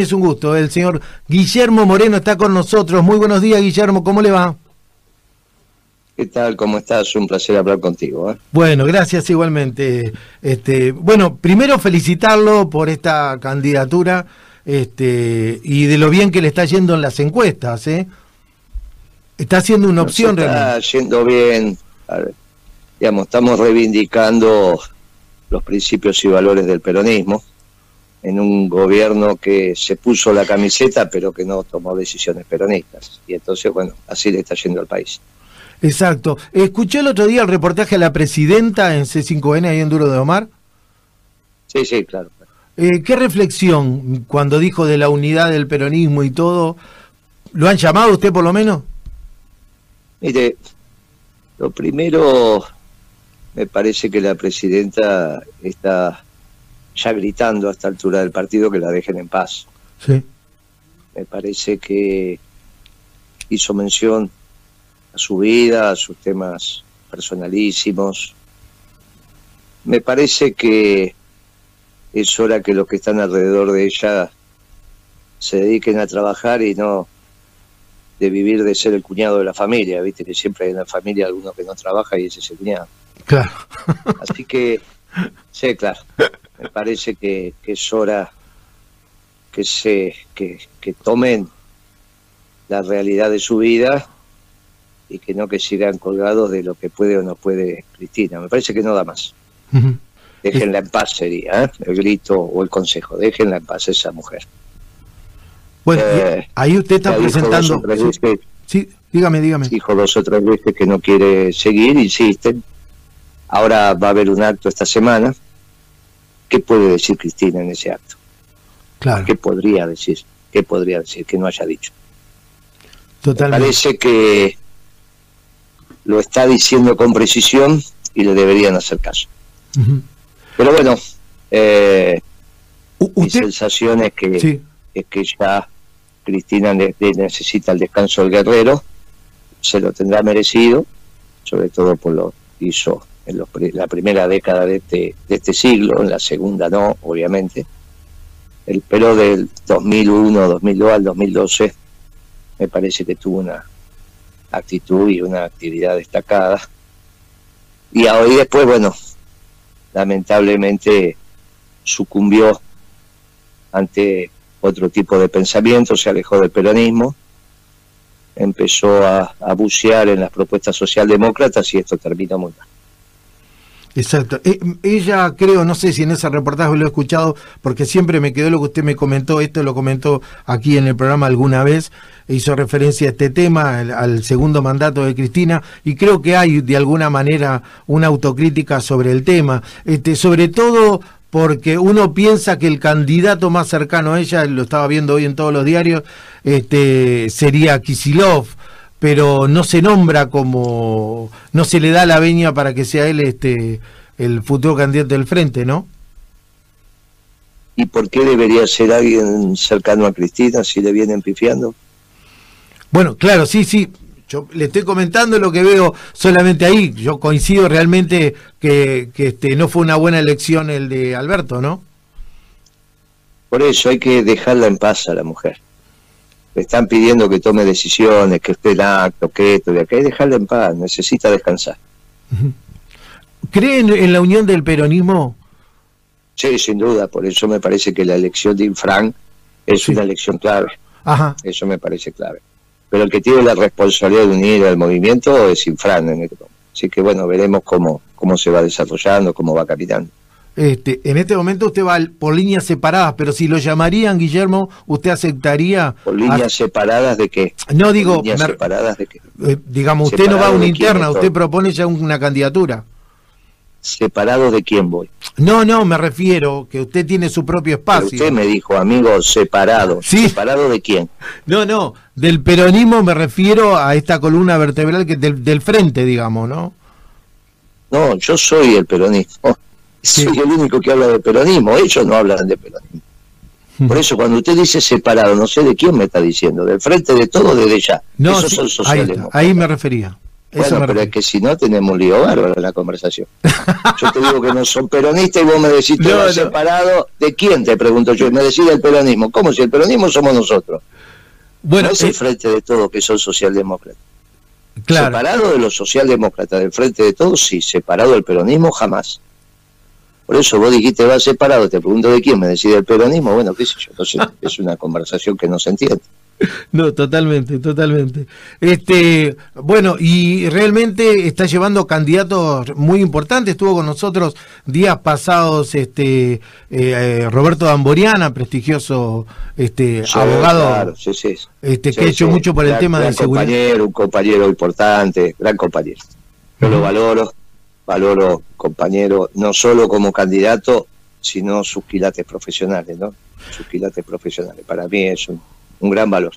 Es un gusto, el señor Guillermo Moreno está con nosotros. Muy buenos días, Guillermo, ¿cómo le va? ¿Qué tal? ¿Cómo estás? Un placer hablar contigo. ¿eh? Bueno, gracias igualmente. Este, bueno, primero felicitarlo por esta candidatura este, y de lo bien que le está yendo en las encuestas. ¿eh? Está siendo una opción está yendo bien. digamos, estamos reivindicando los principios y valores del peronismo en un gobierno que se puso la camiseta pero que no tomó decisiones peronistas. Y entonces, bueno, así le está yendo al país. Exacto. Escuché el otro día el reportaje a la presidenta en C5N ahí en Duro de Omar. Sí, sí, claro. Eh, ¿Qué reflexión cuando dijo de la unidad del peronismo y todo? ¿Lo han llamado usted por lo menos? Mire, lo primero, me parece que la presidenta está ya gritando a esta altura del partido que la dejen en paz. Sí. Me parece que hizo mención a su vida, a sus temas personalísimos. Me parece que es hora que los que están alrededor de ella se dediquen a trabajar y no de vivir de ser el cuñado de la familia, viste que siempre hay en la familia alguno que no trabaja y ese es el cuñado. Claro. Así que, sí, claro me parece que, es hora que se que, tomen la realidad de su vida y que no que sigan colgados de lo que puede o no puede Cristina. Me parece que no da más. Déjenla en paz sería ¿eh? el grito o el consejo. Déjenla en paz esa mujer. Bueno, eh, ahí usted está presentando... Sí, dígame, dígame. Dijo dos o tres veces que no quiere seguir, insisten. Ahora va a haber un acto esta semana ¿Qué puede decir Cristina en ese acto? Claro. ¿Qué podría decir? ¿Qué podría decir que no haya dicho? Totalmente. parece que lo está diciendo con precisión y le deberían hacer caso. Pero bueno, eh, mi sensación es que, es que ya Cristina necesita el descanso del guerrero, se lo tendrá merecido, sobre todo por lo que hizo en la primera década de este, de este siglo, en la segunda no, obviamente. El, pero del 2001, 2002 al 2012 me parece que tuvo una actitud y una actividad destacada. Y hoy después, bueno, lamentablemente sucumbió ante otro tipo de pensamiento, se alejó del peronismo, empezó a, a bucear en las propuestas socialdemócratas y esto terminó muy mal. Exacto. Eh, ella, creo, no sé si en ese reportaje lo he escuchado, porque siempre me quedó lo que usted me comentó, esto lo comentó aquí en el programa alguna vez, hizo referencia a este tema, al, segundo mandato de Cristina, y creo que hay de alguna manera una autocrítica sobre el tema, este, sobre todo porque uno piensa que el candidato más cercano a ella, lo estaba viendo hoy en todos los diarios, este, sería Kisilov pero no se nombra como, no se le da la veña para que sea él este el futuro candidato del frente, ¿no? ¿Y por qué debería ser alguien cercano a Cristina si le vienen pifiando? Bueno, claro, sí, sí. Yo le estoy comentando lo que veo solamente ahí. Yo coincido realmente que, que este, no fue una buena elección el de Alberto, ¿no? Por eso hay que dejarla en paz a la mujer están pidiendo que tome decisiones, que esté el acto, que esto, de acá, y dejarle en paz, necesita descansar. ¿Creen en la unión del peronismo? Sí, sin duda, por eso me parece que la elección de Infran es una elección clave. Ajá. Eso me parece clave. Pero el que tiene la responsabilidad de unir al movimiento es Infran en esto. Así que bueno, veremos cómo, cómo se va desarrollando, cómo va caminando. Este, en este momento usted va por líneas separadas, pero si lo llamarían, Guillermo, ¿usted aceptaría? ¿Por líneas separadas de qué? No, digo... ¿Líneas separadas de qué? Eh, digamos, usted no va a una interna, usted propone ya una candidatura. ¿Separado de quién voy? No, no, me refiero que usted tiene su propio espacio. usted me dijo, amigo, separado. ¿Sí? ¿Separado de quién? No, no, del peronismo me refiero a esta columna vertebral que del, del frente, digamos, ¿no? No, yo soy el peronismo soy el único que habla de peronismo, ellos no hablan de peronismo. Por eso cuando usted dice separado, no sé de quién me está diciendo, del frente de todo desde ya. No, Esos son ahí, ahí, me refería. Bueno, pero es que si no tenemos un lío bárbaro en la conversación. Yo te digo que no son peronistas y vos me decís todo separado. ¿De quién te pregunto yo? Me decís del peronismo. ¿Cómo si el peronismo somos nosotros? Bueno, no es el eh, frente de todos que son socialdemócratas. Separado de los socialdemócratas del frente de todos, sí. Separado del peronismo, jamás. Por eso vos dijiste va separado, te pregunto de quién me decide el peronismo, bueno, qué sé yo, entonces es una conversación que no se entiende. No, totalmente, totalmente. Este, bueno, y realmente está llevando candidatos muy importantes. Estuvo con nosotros días pasados este eh, eh, Roberto Damboriana, prestigioso este abogado, este que ha hecho mucho por el tema de seguridad. Compañero, un compañero importante, gran compañero. Yo lo valoro, valoro compañero, no solo como candidato, sino sus quilates profesionales, ¿no? Sus quilates profesionales. Para mí es un un gran valor.